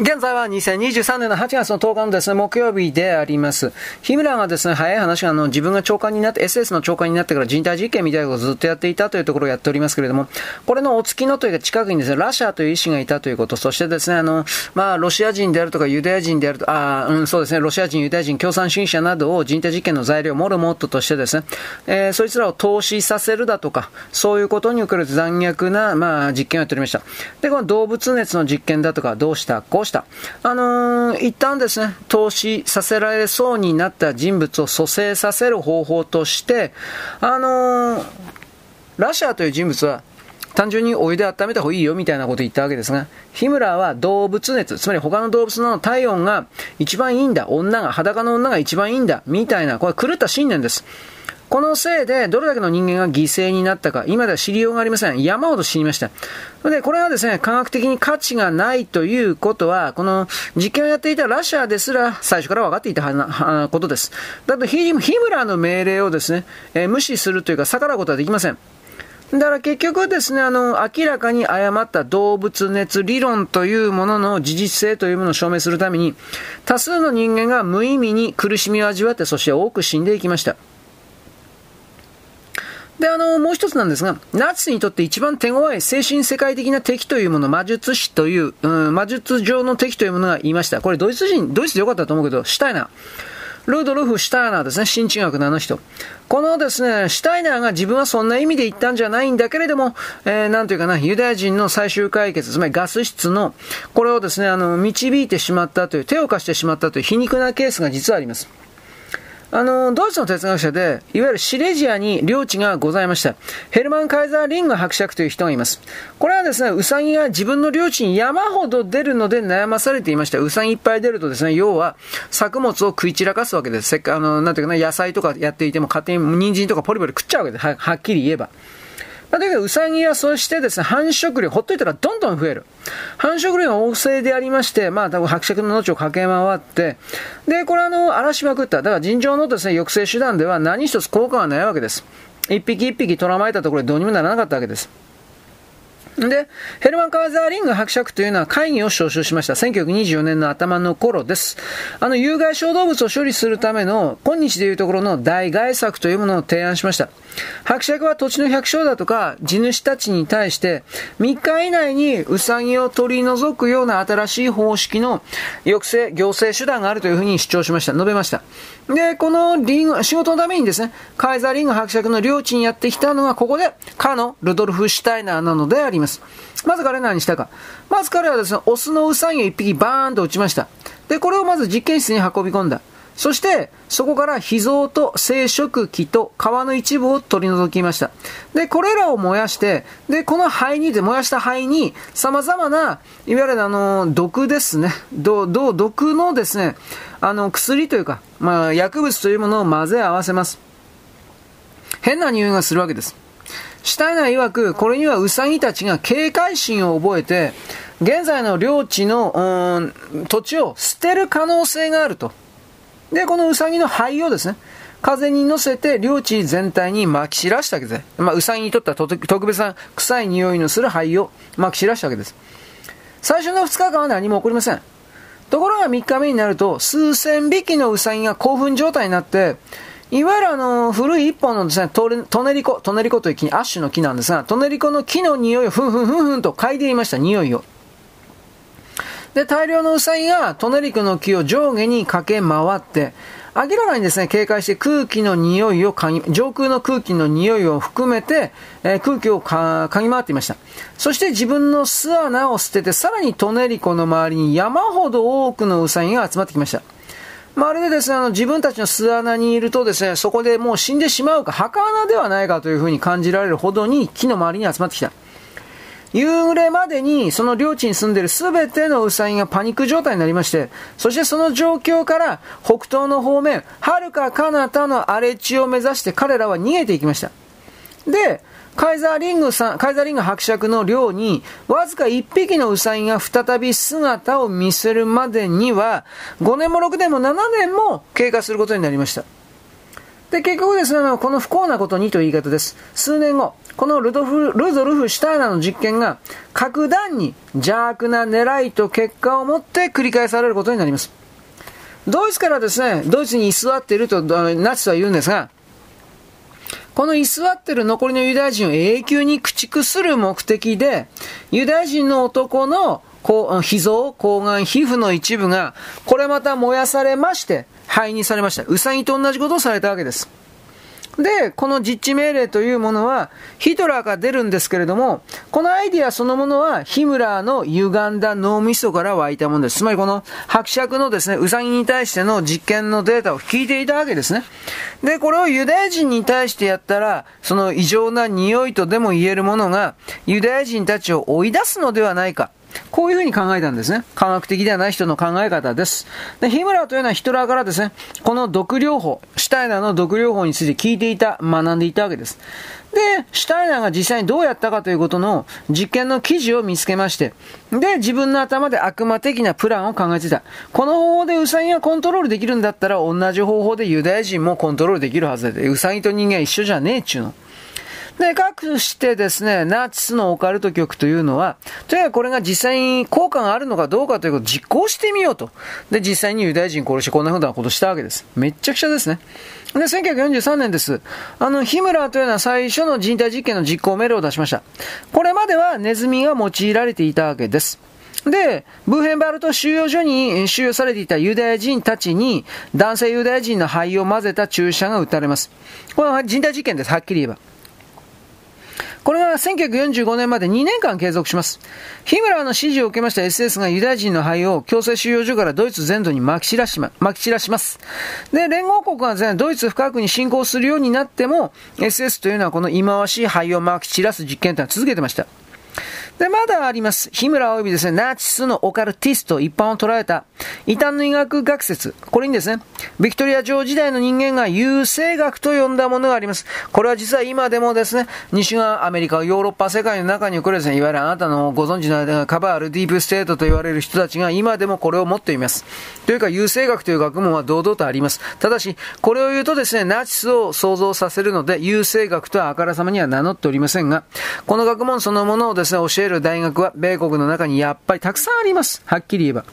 現在は2023年の8月の10日のですね、木曜日であります。日村がですね、早い話があの、自分が長官になって、SS の長官になってから人体実験みたいなことをずっとやっていたというところをやっておりますけれども、これのお付きのというか近くにですね、ラシアという医師がいたということ、そしてですね、あの、まあ、ロシア人であるとかユダヤ人であると、あうん、そうですね、ロシア人、ユダヤ人、共産主義者などを人体実験の材料、モルモットとしてですね、えー、そいつらを投資させるだとか、そういうことにおける残虐な、まあ、実験をやっておりました。で、この動物熱の実験だとか、どうした、こうした。あのー、一旦ですね、投資させられそうになった人物を蘇生させる方法として、あのー、ラシアという人物は、単純にお湯で温めた方がいいよみたいなことを言ったわけですが、ヒムラーは動物熱、つまり他の動物の体温が一番いいんだ、女が、裸の女が一番いいんだ、みたいな、これ狂った信念です。このせいで、どれだけの人間が犠牲になったか、今では知りようがありません。山ほど死にました。で、これはですね、科学的に価値がないということは、この実験をやっていたラシアですら、最初から分かっていたことです。だとヒ、ヒムラーの命令をですね、えー、無視するというか、逆らうことはできません。だから結局ですね、あの、明らかに誤った動物熱理論というものの事実性というものを証明するために、多数の人間が無意味に苦しみを味わって、そして多く死んでいきました。で、あの、もう一つなんですが、ナチスにとって一番手強い精神世界的な敵というもの、魔術師という、うん、魔術上の敵というものが言いました。これドイツ人、ドイツでよかったと思うけど、シュタイナー。ルードルフ・シュタイナーですね、新地学のあの人。このですね、シュタイナーが自分はそんな意味で言ったんじゃないんだけれども、えー、なんというかな、ユダヤ人の最終解決、つまりガス室の、これをですね、あの、導いてしまったという、手を貸してしまったという皮肉なケースが実はあります。あの、ドイツの哲学者で、いわゆるシレジアに領地がございました。ヘルマン・カイザー・リング伯爵という人がいます。これはですね、ウサギが自分の領地に山ほど出るので悩まされていました。ウサギいっぱい出るとですね、要は作物を食い散らかすわけです。せっかあの、なんていうかな、野菜とかやっていても勝手に人参とかポリポリ食っちゃうわけです。ははっきり言えば。まあ、だけど、ウサギはそしてですね、繁殖量、ほっといたらどんどん増える。繁殖量が旺盛でありまして、まあ、多分伯爵の命を駆け回って、で、これあの、荒らしまくった。だから尋常のですね、抑制手段では何一つ効果がないわけです。一匹一匹捕らまえたところでどうにもならなかったわけです。で、ヘルマン・カーザーリング伯爵というのは会議を招集しました。1924年の頭の頃です。あの、有害小動物を処理するための、今日でいうところの大害策というものを提案しました。伯爵は土地の百姓だとか地主たちに対して3日以内にウサギを取り除くような新しい方式の抑制、行政手段があるというふうに主張しました。述べました。で、このリング、仕事のためにですね、カイザーリング伯爵の領地にやってきたのがここで、かのルドルフ・シュタイナーなのであります。まず彼は何したか。まず彼らはですね、オスのウサギを1匹バーンと撃ちました。で、これをまず実験室に運び込んだ。そして、そこから脾臓と生殖器と皮の一部を取り除きました。で、これらを燃やして、で、この灰に、で燃やした灰に、様々な、いわゆるあの、毒ですね。ど、ど、毒のですね、あの、薬というか、まあ、薬物というものを混ぜ合わせます。変な匂いがするわけです。シュタイナー曰く、これにはウサギたちが警戒心を覚えて、現在の領地の、土地を捨てる可能性があると。で、このウサギの灰をですね、風に乗せて領地全体に撒き散らしたわけです。まあ、ウサギにとっては特別な臭い匂いのする灰を撒き散らしたわけです。最初の2日間は何も起こりません。ところが3日目になると、数千匹のウサギが興奮状態になって、いわゆるあの、古い一本のですね、トネリコ、トネリコという木に、アッシュの木なんですが、トネリコの木の匂いをふんふんふんふんと嗅いでいました、匂いを。で、大量のウサギがトネリコの木を上下に駆け回って、明らかにですね、警戒して空気の匂いを嗅ぎ、上空の空気の匂いを含めて、えー、空気を嗅ぎ回っていました。そして自分の巣穴を捨てて、さらにトネリコの周りに山ほど多くのウサギが集まってきました。まるでですね、あの、自分たちの巣穴にいるとですね、そこでもう死んでしまうか、墓穴ではないかというふうに感じられるほどに木の周りに集まってきた。夕暮れまでにその領地に住んでいる全てのウサギがパニック状態になりまして、そしてその状況から北東の方面、遥か彼方の荒れ地を目指して彼らは逃げていきました。で、カイザーリングさん、カイザーリング伯爵の寮に、わずか1匹のウサギが再び姿を見せるまでには、5年も6年も7年も経過することになりました。で、結局ですね、この不幸なことにという言い方です。数年後、このルドフルドルフ・シュタイナーの実験が、格段に邪悪な狙いと結果をもって繰り返されることになります。ドイツからですね、ドイツに居座っているとナチスは言うんですが、この居座ってる残りのユダヤ人を永久に駆逐する目的で、ユダヤ人の男の脾臓、抗がん、皮膚の一部が、これまた燃やされまして、灰にされました。ウサギと同じことをされたわけです。で、この実地命令というものは、ヒトラーが出るんですけれども、このアイディアそのものは、ヒムラーの歪んだ脳みそから湧いたものです。つまりこの伯爵のですね、ウサギに対しての実験のデータを聞いていたわけですね。で、これをユダヤ人に対してやったら、その異常な匂いとでも言えるものが、ユダヤ人たちを追い出すのではないか。こういうふうに考えたんですね。科学的ではない人の考え方です。で、ヒムラーというのはヒトラーからですね、この毒療法、シュタイナーの毒療法について聞いていた、学んでいたわけです。で、シュタイナーが実際にどうやったかということの実験の記事を見つけまして、で、自分の頭で悪魔的なプランを考えてた。この方法でウサギがコントロールできるんだったら、同じ方法でユダヤ人もコントロールできるはずで、ウサギと人間は一緒じゃねえっちゅうの。で、かくしてですね、ナチスのオカルト局というのは、とにかくこれが実際に効果があるのかどうかということを実行してみようと。で、実際にユダヤ人殺してこんな風なことしたわけです。めっちゃくちゃですね。で、1943年です。あの、ヒムラーというのは最初の人体実験の実行命令を出しました。これまではネズミが用いられていたわけです。で、ブーヘンバルト収容所に収容されていたユダヤ人たちに、男性ユダヤ人の肺を混ぜた注射が打たれます。これは人体実験です、はっきり言えば。これは1945年まで2年間継続します。ヒムラーの指示を受けました SS がユダヤ人の灰を強制収容所からドイツ全土に撒き散らしま、撒き散らします。で、連合国が、全、ドイツ深くに侵攻するようになっても、SS というのはこの忌まわしい灰を撒き散らす実験というのは続けてました。で、まだあります。日村及びですね、ナチスのオカルティスト、一般を捉えた、異端の医学学説。これにですね、ビクトリア女王時代の人間が優生学と呼んだものがあります。これは実は今でもですね、西側アメリカ、ヨーロッパ世界の中に来るですね、いわゆるあなたのご存知の間がカバール、ディープステートと言われる人たちが今でもこれを持っています。というか、優生学という学問は堂々とあります。ただし、これを言うとですね、ナチスを想像させるので、優生学とはあからさまには名乗っておりませんが、この学問そのものをですね、教えるる大学は米国の中にやっぱりたくさんあります。はっきり言えば。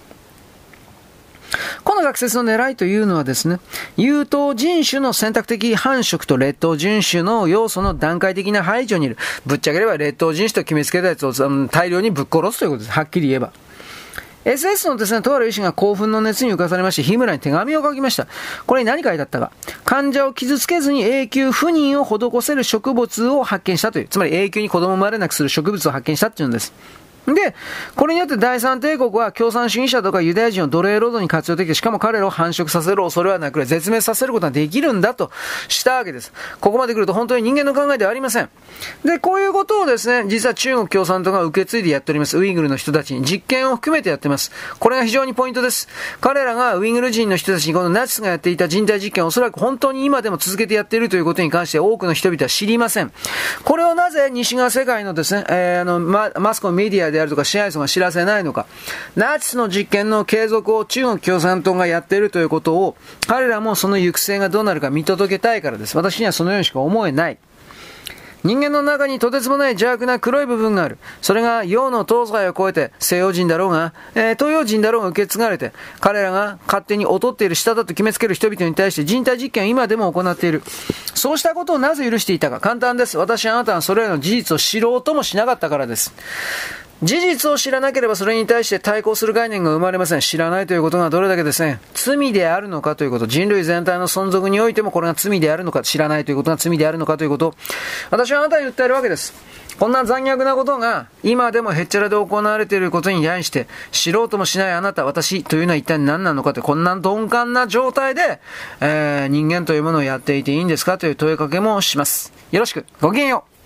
この学説の狙いというのはですね、優等人種の選択的繁殖と劣等人種の要素の段階的な排除にいる。ぶっちゃければ劣等人種と決めつけたやつを大量にぶっ殺すということです。はっきり言えば。SS のですね、とある医師が興奮の熱に浮かされまして、日村に手紙を書きました。これに何書いてあったか。患者を傷つけずに永久不妊を施せる植物を発見したという。つまり永久に子供生まれなくする植物を発見したっていうんです。で、これによって第三帝国は共産主義者とかユダヤ人を奴隷労働に活用できて、しかも彼らを繁殖させる恐れはなく、絶滅させることができるんだとしたわけです。ここまで来ると本当に人間の考えではありません。で、こういうことをですね、実は中国共産党が受け継いでやっております。ウイグルの人たちに実験を含めてやってます。これが非常にポイントです。彼らがウイグル人の人たちにこのナチスがやっていた人体実験をおそらく本当に今でも続けてやっているということに関して多くの人々は知りません。これをなぜ西側世界のですね、えー、あの、ま、マスコミメディアであるとか支配層が知らせないのか。ナチスの実験の継続を中国共産党がやっているということを、彼らもその行く末がどうなるか見届けたいからです。私にはそのようにしか思えない。人間の中にとてつもない邪悪な黒い部分がある。それが洋の東西を超えて西洋人だろうが、えー、東洋人だろうが受け継がれて、彼らが勝手に劣っている下だと決めつける人々に対して人体実験を今でも行っている。そうしたことをなぜ許していたか。簡単です。私あなたはそれらの事実を知ろうともしなかったからです。事実を知らなければそれに対して対抗する概念が生まれません。知らないということがどれだけですね、罪であるのかということ、人類全体の存続においてもこれが罪であるのか、知らないということが罪であるのかということ、私はあなたに訴えるわけです。こんな残虐なことが今でもへっちゃらで行われていることに対して知ろうともしないあなた、私というのは一体何なのかってこんな鈍感な状態で、えー、人間というものをやっていていいんですかという問いかけもします。よろしく。ごきげんよう。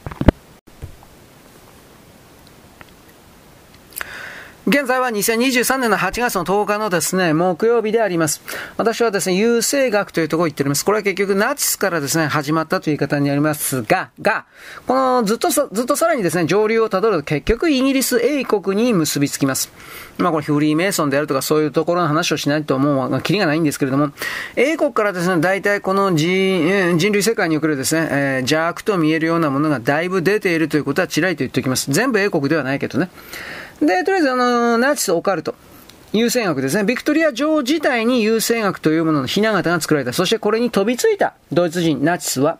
現在は2023年の8月の10日のですね、木曜日であります。私はですね、優生学というところを言っております。これは結局ナチスからですね、始まったという言い方になりますが、が、このずっとずっとさらにですね、上流をたどると結局イギリス英国に結びつきます。まあこれフリーメイソンであるとかそういうところの話をしないともう、キリがないんですけれども、英国からですね、大体この人人類世界におけるですね、えー、邪悪と見えるようなものがだいぶ出ているということはちらりと言っておきます。全部英国ではないけどね。で、とりあえずあの、ナチスオカルト。優勢学ですね。ビクトリア女王自体に優勢学というもののひな形が作られた。そしてこれに飛びついたドイツ人、ナチスは。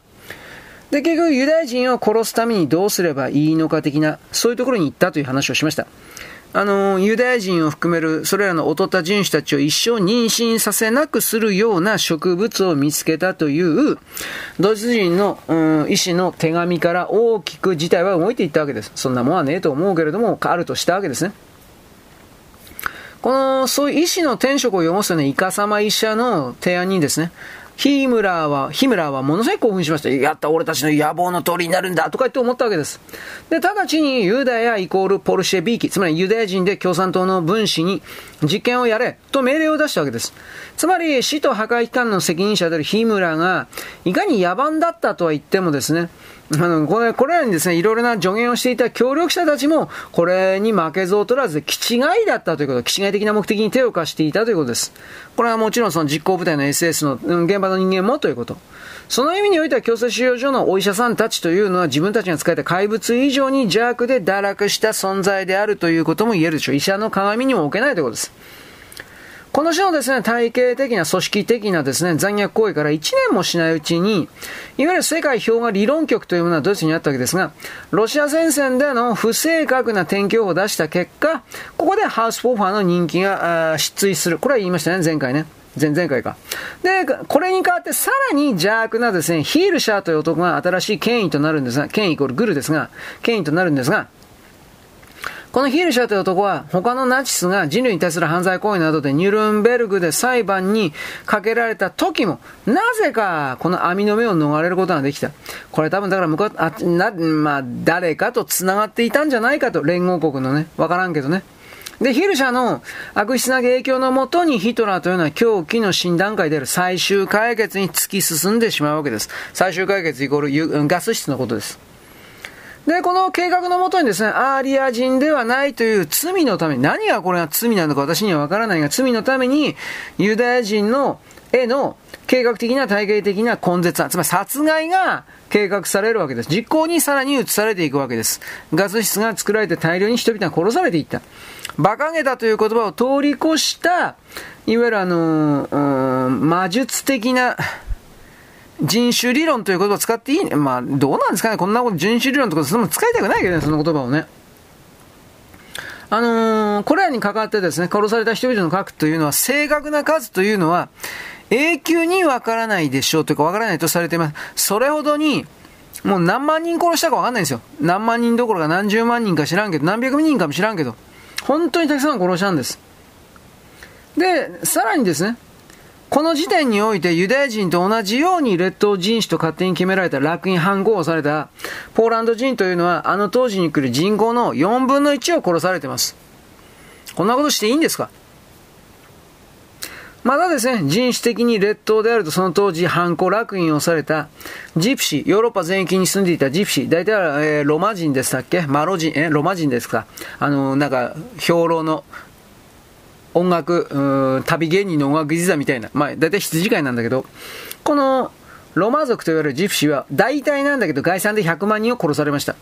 で、結局ユダヤ人を殺すためにどうすればいいのか的な、そういうところに行ったという話をしました。あの、ユダヤ人を含める、それらの劣った人種たちを一生妊娠させなくするような植物を見つけたという、ドイツ人の、うん、医師の手紙から大きく事態は動いていったわけです。そんなもんはねえと思うけれども、あるとしたわけですね。この、そういう医師の転職を読ますとね、イカサマ医者の提案にですね、ヒムラーは、ヒムラーはものすごい興奮しました。やった、俺たちの野望の通りになるんだとか言って思ったわけです。で、直ちにユダヤイコールポルシェビーキ、つまりユダヤ人で共産党の分子に実験をやれと命令を出したわけです。つまり、死と破壊機関の責任者であるヒムラーが、いかに野蛮だったとは言ってもですね、あの、これ、これらにですね、いろいろな助言をしていた協力者たちも、これに負けず劣らず、気違いだったということ、気違い的な目的に手を貸していたということです。これはもちろんその実行部隊の SS の、現場の人間もということ。その意味においては強制収容所のお医者さんたちというのは自分たちが使えた怪物以上に邪悪で堕落した存在であるということも言えるでしょう。医者の鏡にも置けないということです。この種のですね、体系的な組織的なですね、残虐行為から1年もしないうちに、いわゆる世界評価理論局というものはドイツにあったわけですが、ロシア戦線での不正確な天気予報を出した結果、ここでハウスポーファーの人気が失墜する。これは言いましたね、前回ね。前々回か。で、これに代わってさらに邪悪なですね、ヒールシャーという男が新しい権威となるんですが、権威イコールグルですが、権威となるんですが、このヒールシャーという男は、他のナチスが人類に対する犯罪行為などでニュルンベルグで裁判にかけられた時も、なぜかこの網の目を逃れることができた。これ多分だから向こう、あ、な、まあ、誰かと繋がっていたんじゃないかと、連合国のね、わからんけどね。で、ヒルシャの悪質な影響のもとにヒトラーというのは狂気の新段階である最終解決に突き進んでしまうわけです。最終解決イコールガス室のことです。で、この計画のもとにですね、アーリア人ではないという罪のため、何がこれが罪なのか私にはわからないが、罪のためにユダヤ人のへの計画的な体系的な根絶案つまり殺害が計画されるわけです。実行にさらに移されていくわけです。ガス室が作られて大量に人々が殺されていった。馬鹿げたという言葉を通り越した、いわゆるあの、魔術的な、人種理論という言葉を使っていいねまあ、どうなんですかねこんなこと、人種理論とかその使いたくないけどね、その言葉をね。あのー、これらに関わってですね、殺された人々の核というのは、正確な数というのは、永久にわからないでしょうというか、わからないとされています。それほどに、もう何万人殺したかわかんないんですよ。何万人どころか何十万人か知らんけど、何百人かも知らんけど、本当にたくさん殺したんです。で、さらにですね、この時点においてユダヤ人と同じように列島人種と勝手に決められた楽印反抗をされたポーランド人というのはあの当時に来る人口の4分の1を殺されてます。こんなことしていいんですか？まだですね、人種的に列島であるとその当時反抗楽印をされたジプシー、ヨーロッパ全域に住んでいたジプシー、大体は、えー、ロマ人でしたっけ？マロ人、えロマ人ですか？あの、なんか、兵糧の音楽、旅芸人の音楽一座みたいな、まあ、大体羊飼いなんだけど、このロマ族と言われるジプシーは、大体なんだけど、概算で100万人を殺されました。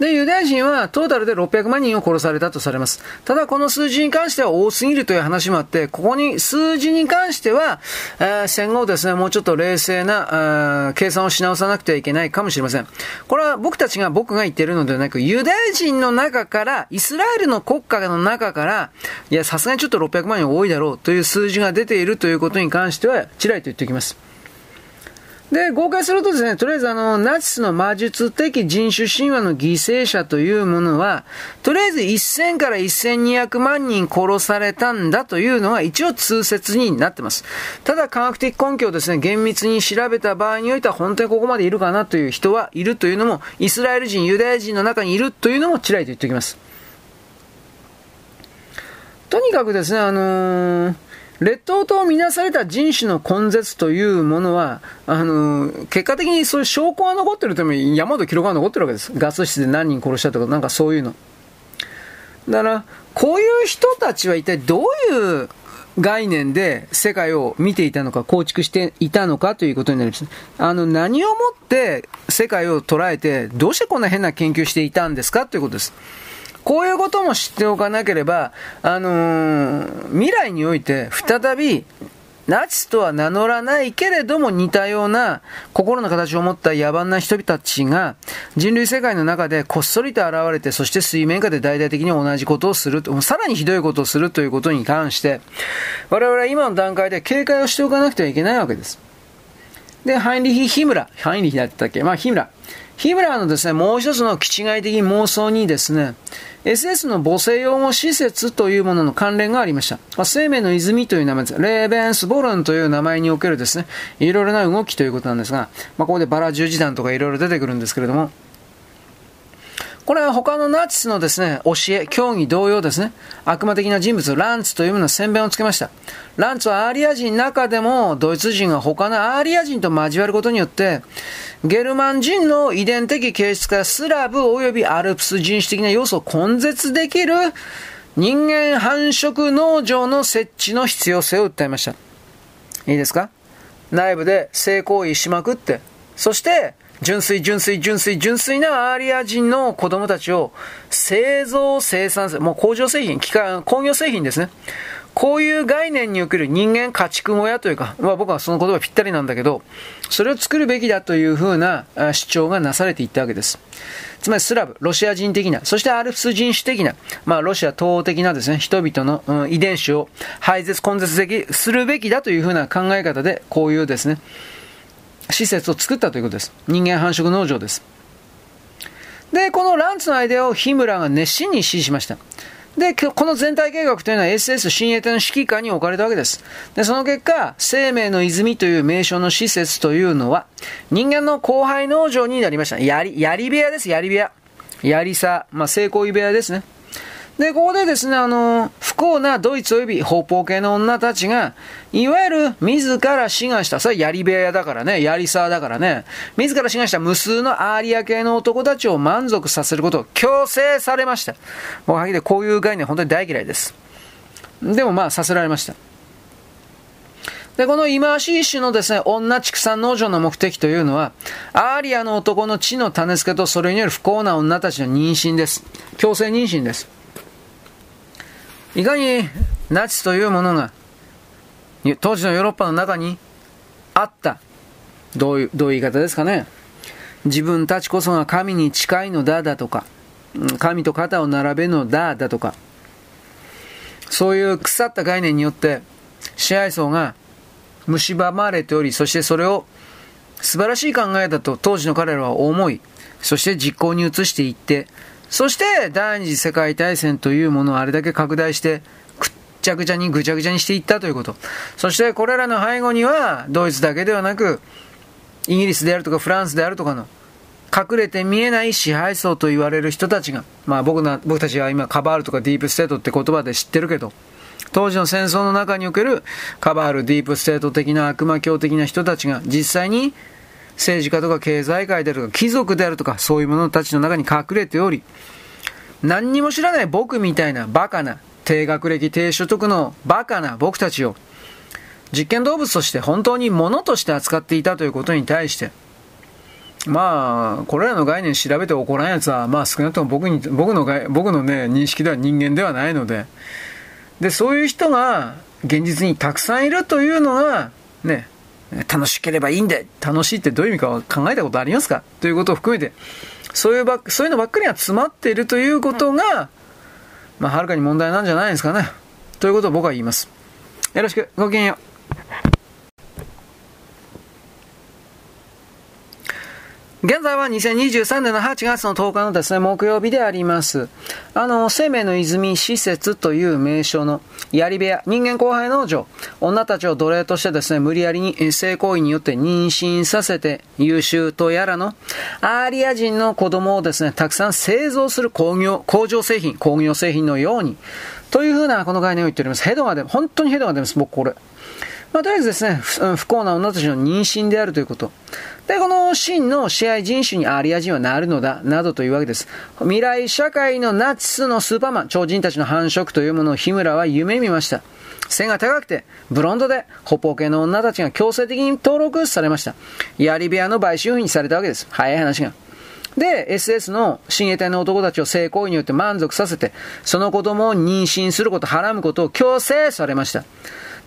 で、ユダヤ人はトータルで600万人を殺されたとされます。ただ、この数字に関しては多すぎるという話もあって、ここに数字に関しては、えー、戦後ですね、もうちょっと冷静な、計算をし直さなくてはいけないかもしれません。これは僕たちが、僕が言ってるのではなく、ユダヤ人の中から、イスラエルの国家の中から、いや、さすがにちょっと600万人多いだろうという数字が出ているということに関しては、ちらりと言っておきます。で、合計するとですね、とりあえずあの、ナチスの魔術的人種神話の犠牲者というものは、とりあえず1000から1200万人殺されたんだというのは一応通説になってます。ただ科学的根拠をですね、厳密に調べた場合においては本当にここまでいるかなという人はいるというのも、イスラエル人、ユダヤ人の中にいるというのもちらりと言っておきます。とにかくですね、あのー、劣等とみなされた人種の根絶というものは、あの、結果的にそういう証拠が残ってるために山ほ記録が残ってるわけです。ガス室で何人殺したとか、なんかそういうの。だから、こういう人たちは一体どういう概念で世界を見ていたのか、構築していたのかということになります。あの、何をもって世界を捉えて、どうしてこんな変な研究していたんですかということです。こういうことも知っておかなければ、あのー、未来において再びナチスとは名乗らないけれども似たような心の形を持った野蛮な人々たちが人類世界の中でこっそりと現れてそして水面下で大々的に同じことをすると、さらにひどいことをするということに関して我々は今の段階で警戒をしておかなくてはいけないわけです。で、ハインリヒ・ヒムラ、ハインリヒだったっけ？まあ、ヒムラ。ヒムラのですね、もう一つの気違い的妄想にですね、SS の母性用語施設というものの関連がありました。ま、生命の泉という名前です。レーベンスボルンという名前におけるですね、いろいろな動きということなんですが、まあ、ここでバラ十字団とかいろいろ出てくるんですけれども、これは他のナチスのですね、教え、教義同様ですね、悪魔的な人物、ランツというもの宣伝をつけました。ランツはアーリア人の中でも、ドイツ人が他のアーリア人と交わることによって、ゲルマン人の遺伝的形質からスラブ及びアルプス人種的な要素を根絶できる人間繁殖農場の設置の必要性を訴えました。いいですか？内部で性行為しまくって、そして純粋、純粋、純粋、純粋なアーリア人の子供たちを製造、生産する、もう工場製品、機械、工業製品ですね。こういう概念における人間家畜小屋というか、まあ僕はその言葉ぴったりなんだけど、それを作るべきだというふうな主張がなされていったわけです。つまりスラブ、ロシア人的な、そしてアルプス人種的な、まあロシア東欧的なですね、人々の、うん、遺伝子を廃絶、根絶的するべきだというふうな考え方で、こういうですね、施設を作ったということです。人間繁殖農場です。で、このランツのアイデアをヒムラーが熱心に支持しました。で、この全体計画というのは SS 親衛隊の指揮下に置かれたわけです。で、その結果、生命の泉という名称の施設というのは、人間の後輩農場になりました。やり、やり部屋です、やり部屋。やりさ、まあ、成功部屋ですね。で、ここでですね、あの、不幸なドイツ及び北方系の女たちが、いわゆる自ら志願した、それはやり部屋だからね、やりさだからね、自ら志願した無数のアーリア系の男たちを満足させることを強制されました。もうはっきりこういう概念本当に大嫌いです。でもまあさせられました。で、この忌まわしい種のですね、女畜産農場の目的というのは、アーリアの男の血の種付けとそれによる不幸な女たちの妊娠です。強制妊娠です。いかにナチスというものが当時のヨーロッパの中にあった。どういうどういう言い方ですかね。自分たちこそが神に近いのだだとか神と肩を並べるのだだとか。そういう腐った概念によって支配層が蝕まれておりそしてそれを素晴らしい考えだと当時の彼らは思いそして実行に移していってそして第二次世界大戦というものをあれだけ拡大してくっちゃくちゃにぐちゃぐちゃにしていったということ。そしてこれらの背後にはドイツだけではなくイギリスであるとかフランスであるとかの隠れて見えない支配層と言われる人たちが、まあ僕の僕たちは今カバールとかディープステートって言葉で知ってるけど、当時の戦争の中におけるカバール、ディープステート的な悪魔教的な人たちが実際に政治家とか経済界であるとか貴族であるとかそういう者たちの中に隠れており、何にも知らない僕みたいなバカな低学歴低所得のバカな僕たちを実験動物として本当に物として扱っていたということに対して、まあ、これらの概念調べて起こらんやつは、まあ少なくとも僕に、僕の、僕のね、認識では人間ではないので、で、そういう人が現実にたくさんいるというのが、ね、楽しければいいんで、楽しいってどういう意味か考えたことありますか？ということを含めて、そういうばそういうのばっかりが詰まっているということが、まあ、はるかに問題なんじゃないですかね。ということを僕は言います。よろしく、ごきげんよう。現在は2023年の8月の10日のですね、木曜日であります。あの、生命の泉施設という名称の槍部屋、人間後輩農場、女たちを奴隷としてですね、無理やりに性行為によって妊娠させて、優秀とやらの、アーリア人の子供をですね、たくさん製造する工業、工場製品、工業製品のように、というふうなこの概念を言っております。ヘドが出ます。本当にヘドが出ます、僕これ。まあ、とりあえずですね、不幸な女たちの妊娠であるということ。で、この真の支配人種にアリア人はなるのだ、などというわけです。未来社会のナチスのスーパーマン、超人たちの繁殖というものを日村は夢見ました。背が高くて、ブロンドで、北方系の女たちが強制的に登録されました。槍部屋の買収品にされたわけです。早い話が。で、SS の親衛隊の男たちを性行為によって満足させて、その子供を妊娠すること、はらむことを強制されました。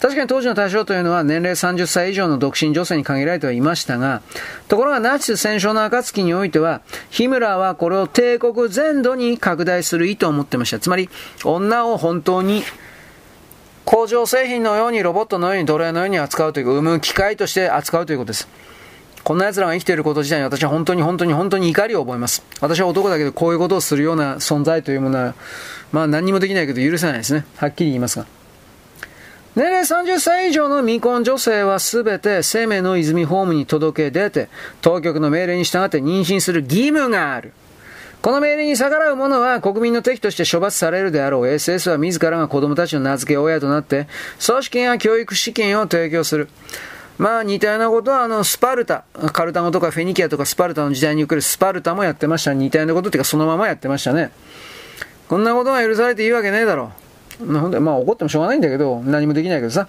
確かに当時の対象というのは年齢30歳以上の独身女性に限られてはいましたが、ところがナチス戦勝の暁においては、ヒムラーはこれを帝国全土に拡大する意図を持ってました。つまり、女を本当に工場製品のようにロボットのように奴隷のように扱うという、生む機械として扱うということです。こんな奴らが生きていること自体に私は本当に本当に本当に怒りを覚えます。私は男だけどこういうことをするような存在というものは、まあ何にもできないけど許せないですね。はっきり言いますが。年齢30歳以上の未婚女性はすべて生命の泉ホームに届け出て、当局の命令に従って妊娠する義務がある。この命令に逆らう者は国民の敵として処罰されるであろう。SS は自らが子供たちの名付け親となって、組織や教育資金を提供する。まあ似たようなことはあのスパルタ、カルタゴとかフェニキアとかスパルタの時代におけるスパルタもやってました。似たようなことっていうかそのままやってましたね。こんなことが許されていいわけねえだろう。ほんで、まあ怒ってもしょうがないんだけど、何もできないけどさ。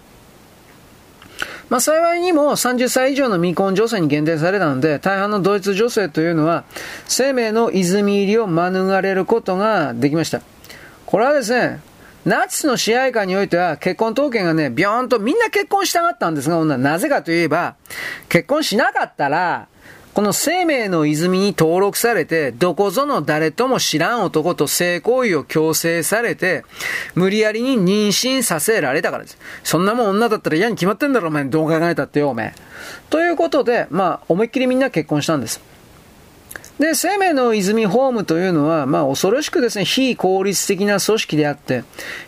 まあ幸いにも30歳以上の未婚女性に限定されたので、大半のドイツ女性というのは、生命の泉入りを免れることができました。これはですね、ナチスの支配下においては結婚統計がね、ビョーンとみんな結婚したがったんですが、女なぜかといえば、結婚しなかったら、この生命の泉に登録されて、どこぞの誰とも知らん男と性行為を強制されて、無理やりに妊娠させられたからです。そんなもん女だったら嫌に決まってんだろ、お前。どう考えたってよ、お前。ということで、まあ、思いっきりみんな結婚したんです。で、生命の泉ホームというのは、まあ、恐ろしくですね、非効率的な組織であって、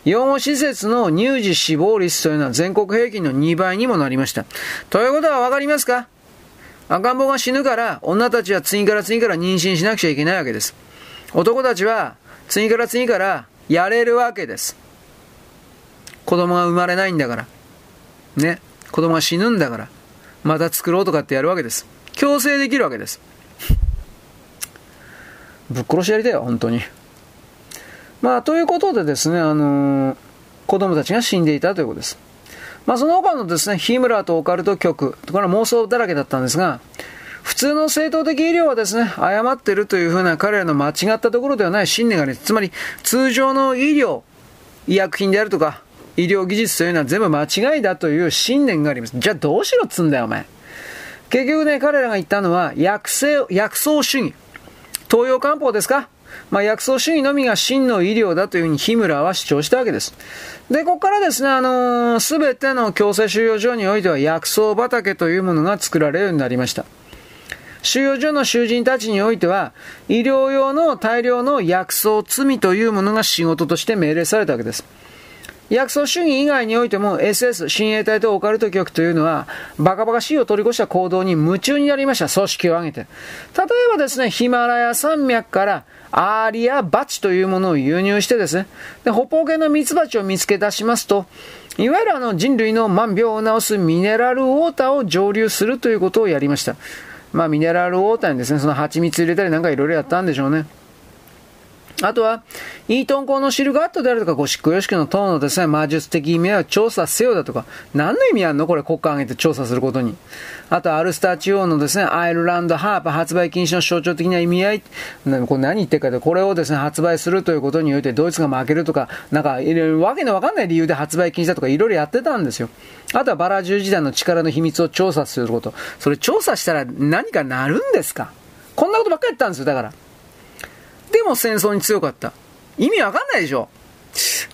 養護施設の乳児死亡率というのは全国平均の2倍にもなりました。ということはわかりますか？赤ん坊が死ぬから、女たちは次から次から妊娠しなくちゃいけないわけです。男たちは、次から次からやれるわけです。子供が生まれないんだから。ね。子供が死ぬんだから。また作ろうとかってやるわけです。強制できるわけです。ぶっ殺しやりたいよ、本当に。まあ、ということでですね、あのー、子供たちが死んでいたということです。まあ、その他のですね、ヒムラーとオカルト局、これは妄想だらけだったんですが、普通の正当的医療はですね、誤ってるというふうな彼らの間違ったところではない信念がありつまり通常の医療、医薬品であるとか、医療技術というのは全部間違いだという信念があります。じゃあどうしろっつんだよ、お前。結局ね、彼らが言ったのは、薬草、薬草主義。東洋漢方ですか？まあ、薬草主義のみが真の医療だというふうにヒムラーは主張したわけです。で、ここからですね、あのす、べての強制収容所においては薬草畑というものが作られるようになりました。収容所の囚人たちにおいては、医療用の大量の薬草罪というものが仕事として命令されたわけです。薬草主義以外においても SS、親衛隊とオカルト局というのは、バカバカしいを取り越した行動に夢中になりました。組織を挙げて。例えばですね、ヒマラヤ山脈からアーリアバチというものを輸入してですね、で北方系のミツバチを見つけ出しますと、いわゆるあの人類の万病を治すミネラルウォーターを蒸留するということをやりました。まあミネラルウォーターにですね、その蜂蜜入れたりなんかいろいろやったんでしょうね。あとは、イートン校のシルガットであるとか、ゴシックヨシキの塔のですね、魔術的意味合いを調査せよだとか、何の意味あるの？これ国家挙げて調査することに。あと、アルスター地方のですね、アイルランドハープ発売禁止の象徴的な意味合い。これ何言ってるかで、これをですね、発売するということにおいて、ドイツが負けるとか、なんか、いろいろわけのわかんない理由で発売禁止だとか、いろいろやってたんですよ。あとはバラ十時代の力の秘密を調査すること。それ調査したら何かなるんですか？こんなことばっかり言ったんですよ、だから。でも戦争に強かった。意味わかんないでしょ。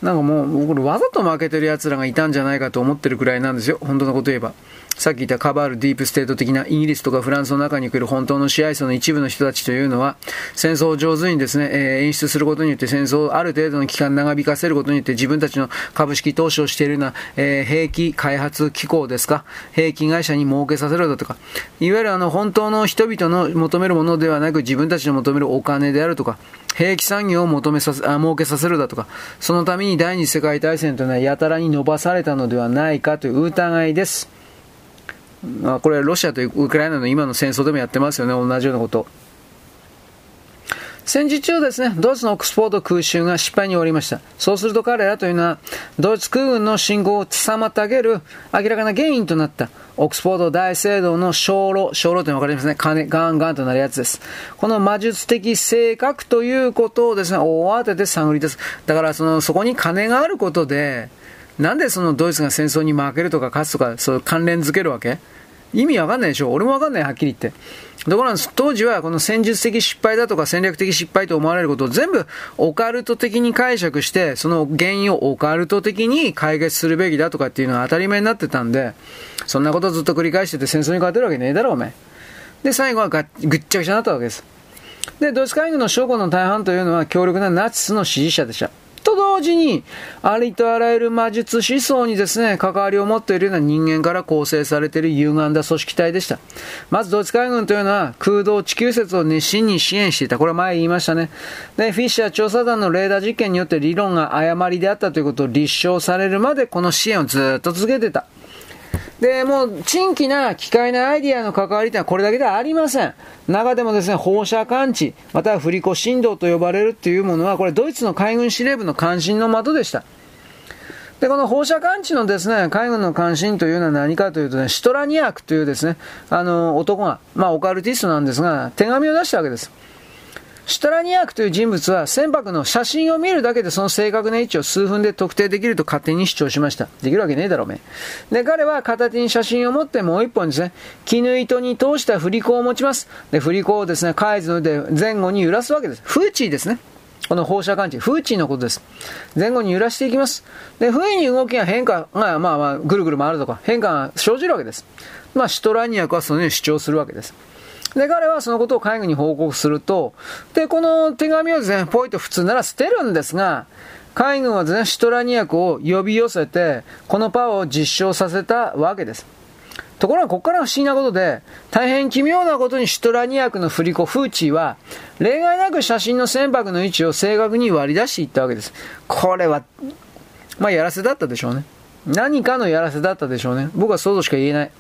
なんかもう、これわざと負けてる奴らがいたんじゃないかと思ってるくらいなんですよ。本当のこと言えば。さっき言ったカバールディープステート的なイギリスとかフランスの中に来る本当の支配層の一部の人たちというのは、戦争を上手にですね、えー、演出することによって戦争をある程度の期間長引かせることによって自分たちの株式投資をしているような、えー、兵器開発機構ですか、兵器会社に儲けさせるだとか、いわゆるあの本当の人々の求めるものではなく自分たちの求めるお金であるとか、兵器産業を求めさせ、あ、儲けさせるだとか、そのために第二次世界大戦というのはやたらに伸ばされたのではないかという疑いです。あ、これロシアとウクライナの今の戦争でもやってますよね、同じようなこと。戦時中ですね、ドイツのオックスフォード空襲が失敗に終わりました。そうすると彼らというのは、ドイツ空軍の進行を妨げる明らかな原因となった、オックスフォード大聖堂の小炉、小炉ってわかりますね。金、ガンガンとなるやつです。この魔術的性格ということをですね、大当てて探り出す。だからその、そこに金があることで、なんでそのドイツが戦争に負けるとか勝つとか、そう関連づけるわけ？意味わかんないでしょ？俺もわかんない、はっきり言って。ところが当時はこの戦術的失敗だとか戦略的失敗と思われることを全部オカルト的に解釈して、その原因をオカルト的に解決するべきだとかっていうのが当たり前になってたんで、そんなことずっと繰り返してて戦争に勝てるわけねえだろ、お前。で、最後はぐっちゃぐちゃになったわけです。で、ドイツ海軍の将校の大半というのは強力なナチスの支持者でした。と同時に、ありとあらゆる魔術思想にですね、関わりを持っているような人間から構成されている歪んだ組織体でした。まずドイツ海軍というのは空洞地球説を熱心に支援していた。これは前言いましたね。で、フィッシャー調査団のレーダー実験によって理論が誤りであったということを立証されるまでこの支援をずっと続けてた。で、もう、珍奇な機械なアイディアの関わりというのはこれだけではありません。中でもですね、放射感知、または振り子振動と呼ばれるっていうものは、これドイツの海軍司令部の関心の的でした。で、この放射感知のですね、海軍の関心というのは何かというとね、シトラニアクというですね、あの、男が、まあ、オカルティストなんですが、手紙を出したわけです。シュタラニアクという人物は船舶の写真を見るだけでその正確な位置を数分で特定できると勝手に主張しました。できるわけねえだろ、おめで、彼は片手に写真を持ってもう一本ですね、絹糸に通した振り子を持ちます。で、振り子をですね、海図で前後に揺らすわけです。フーチーですね。この放射感知、フーチーのことです。前後に揺らしていきます。で、不意に動きが変化が、まあまあ、ぐるぐる回るとか、変化が生じるわけです。まあ、シュトラニアクはそのように主張するわけです。で、彼はそのことを海軍に報告すると、で、この手紙をですね、ポイと普通なら捨てるんですが、海軍はですね、シトラニアクを呼び寄せて、このパワーを実証させたわけです。ところが、ここから不思議なことで、大変奇妙なことにシトラニアクの振り子、フーチーは、例外なく写真の船舶の位置を正確に割り出していったわけです。これは、まあ、やらせだったでしょうね。何かのやらせだったでしょうね。僕は想像しか言えない。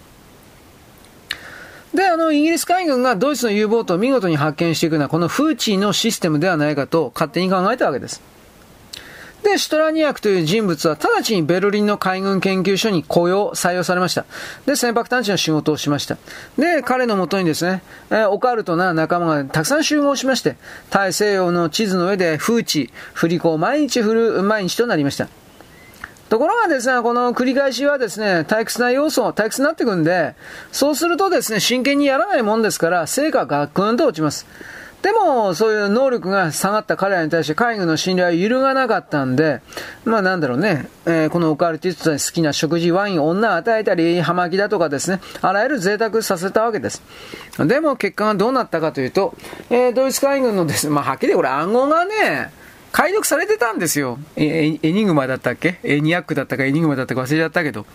で、あの、イギリス海軍がドイツの U ボートを見事に発見していくのは、このフーチのシステムではないかと勝手に考えたわけです。で、シュトラニアクという人物は直ちにベルリンの海軍研究所に雇用、採用されました。で、船舶探知の仕事をしました。で、彼のもとにですね、えー、オカルトな仲間がたくさん集合しまして、大西洋の地図の上でフーチ、振り子を毎日振る毎日となりました。ところがですね、この繰り返しはですね、退屈な要素、退屈になっていくんで、そうするとですね、真剣にやらないもんですから、成果がガクンと落ちます。でも、そういう能力が下がった彼らに対して海軍の信頼は揺るがなかったんで、まあなんだろうね、えー、このオカルティストに好きな食事、ワイン、女を与えたり、葉巻だとかですね、あらゆる贅沢させたわけです。でも結果がどうなったかというと、えー、ドイツ海軍のですね、まあはっきりこれ暗号がね、解読されてたんですよ。エニグマだったっけ？エニアックだったかエニグマだったか忘れちゃったけど。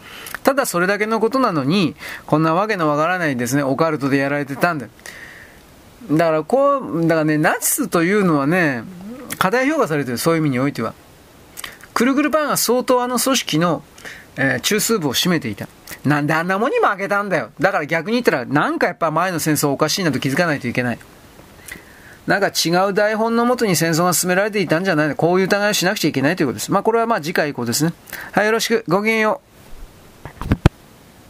ただそれだけのことなのに、こんなわけのわからないですね、オカルトでやられてたんだ。だからこう、だからね、ナチスというのはね、過大評価されてる、そういう意味においては。くるくるパンが相当あの組織の、えー、中枢部を占めていた。なんであんなもんに負けたんだよ。だから逆に言ったら、なんかやっぱ前の戦争おかしいなと気づかないといけない。なんか違う台本のもとに戦争が進められていたんじゃないこういう疑いをしなくちゃいけないということです。まあこれはまあ次回以降ですね。はい、よろしく。ごきげんよう。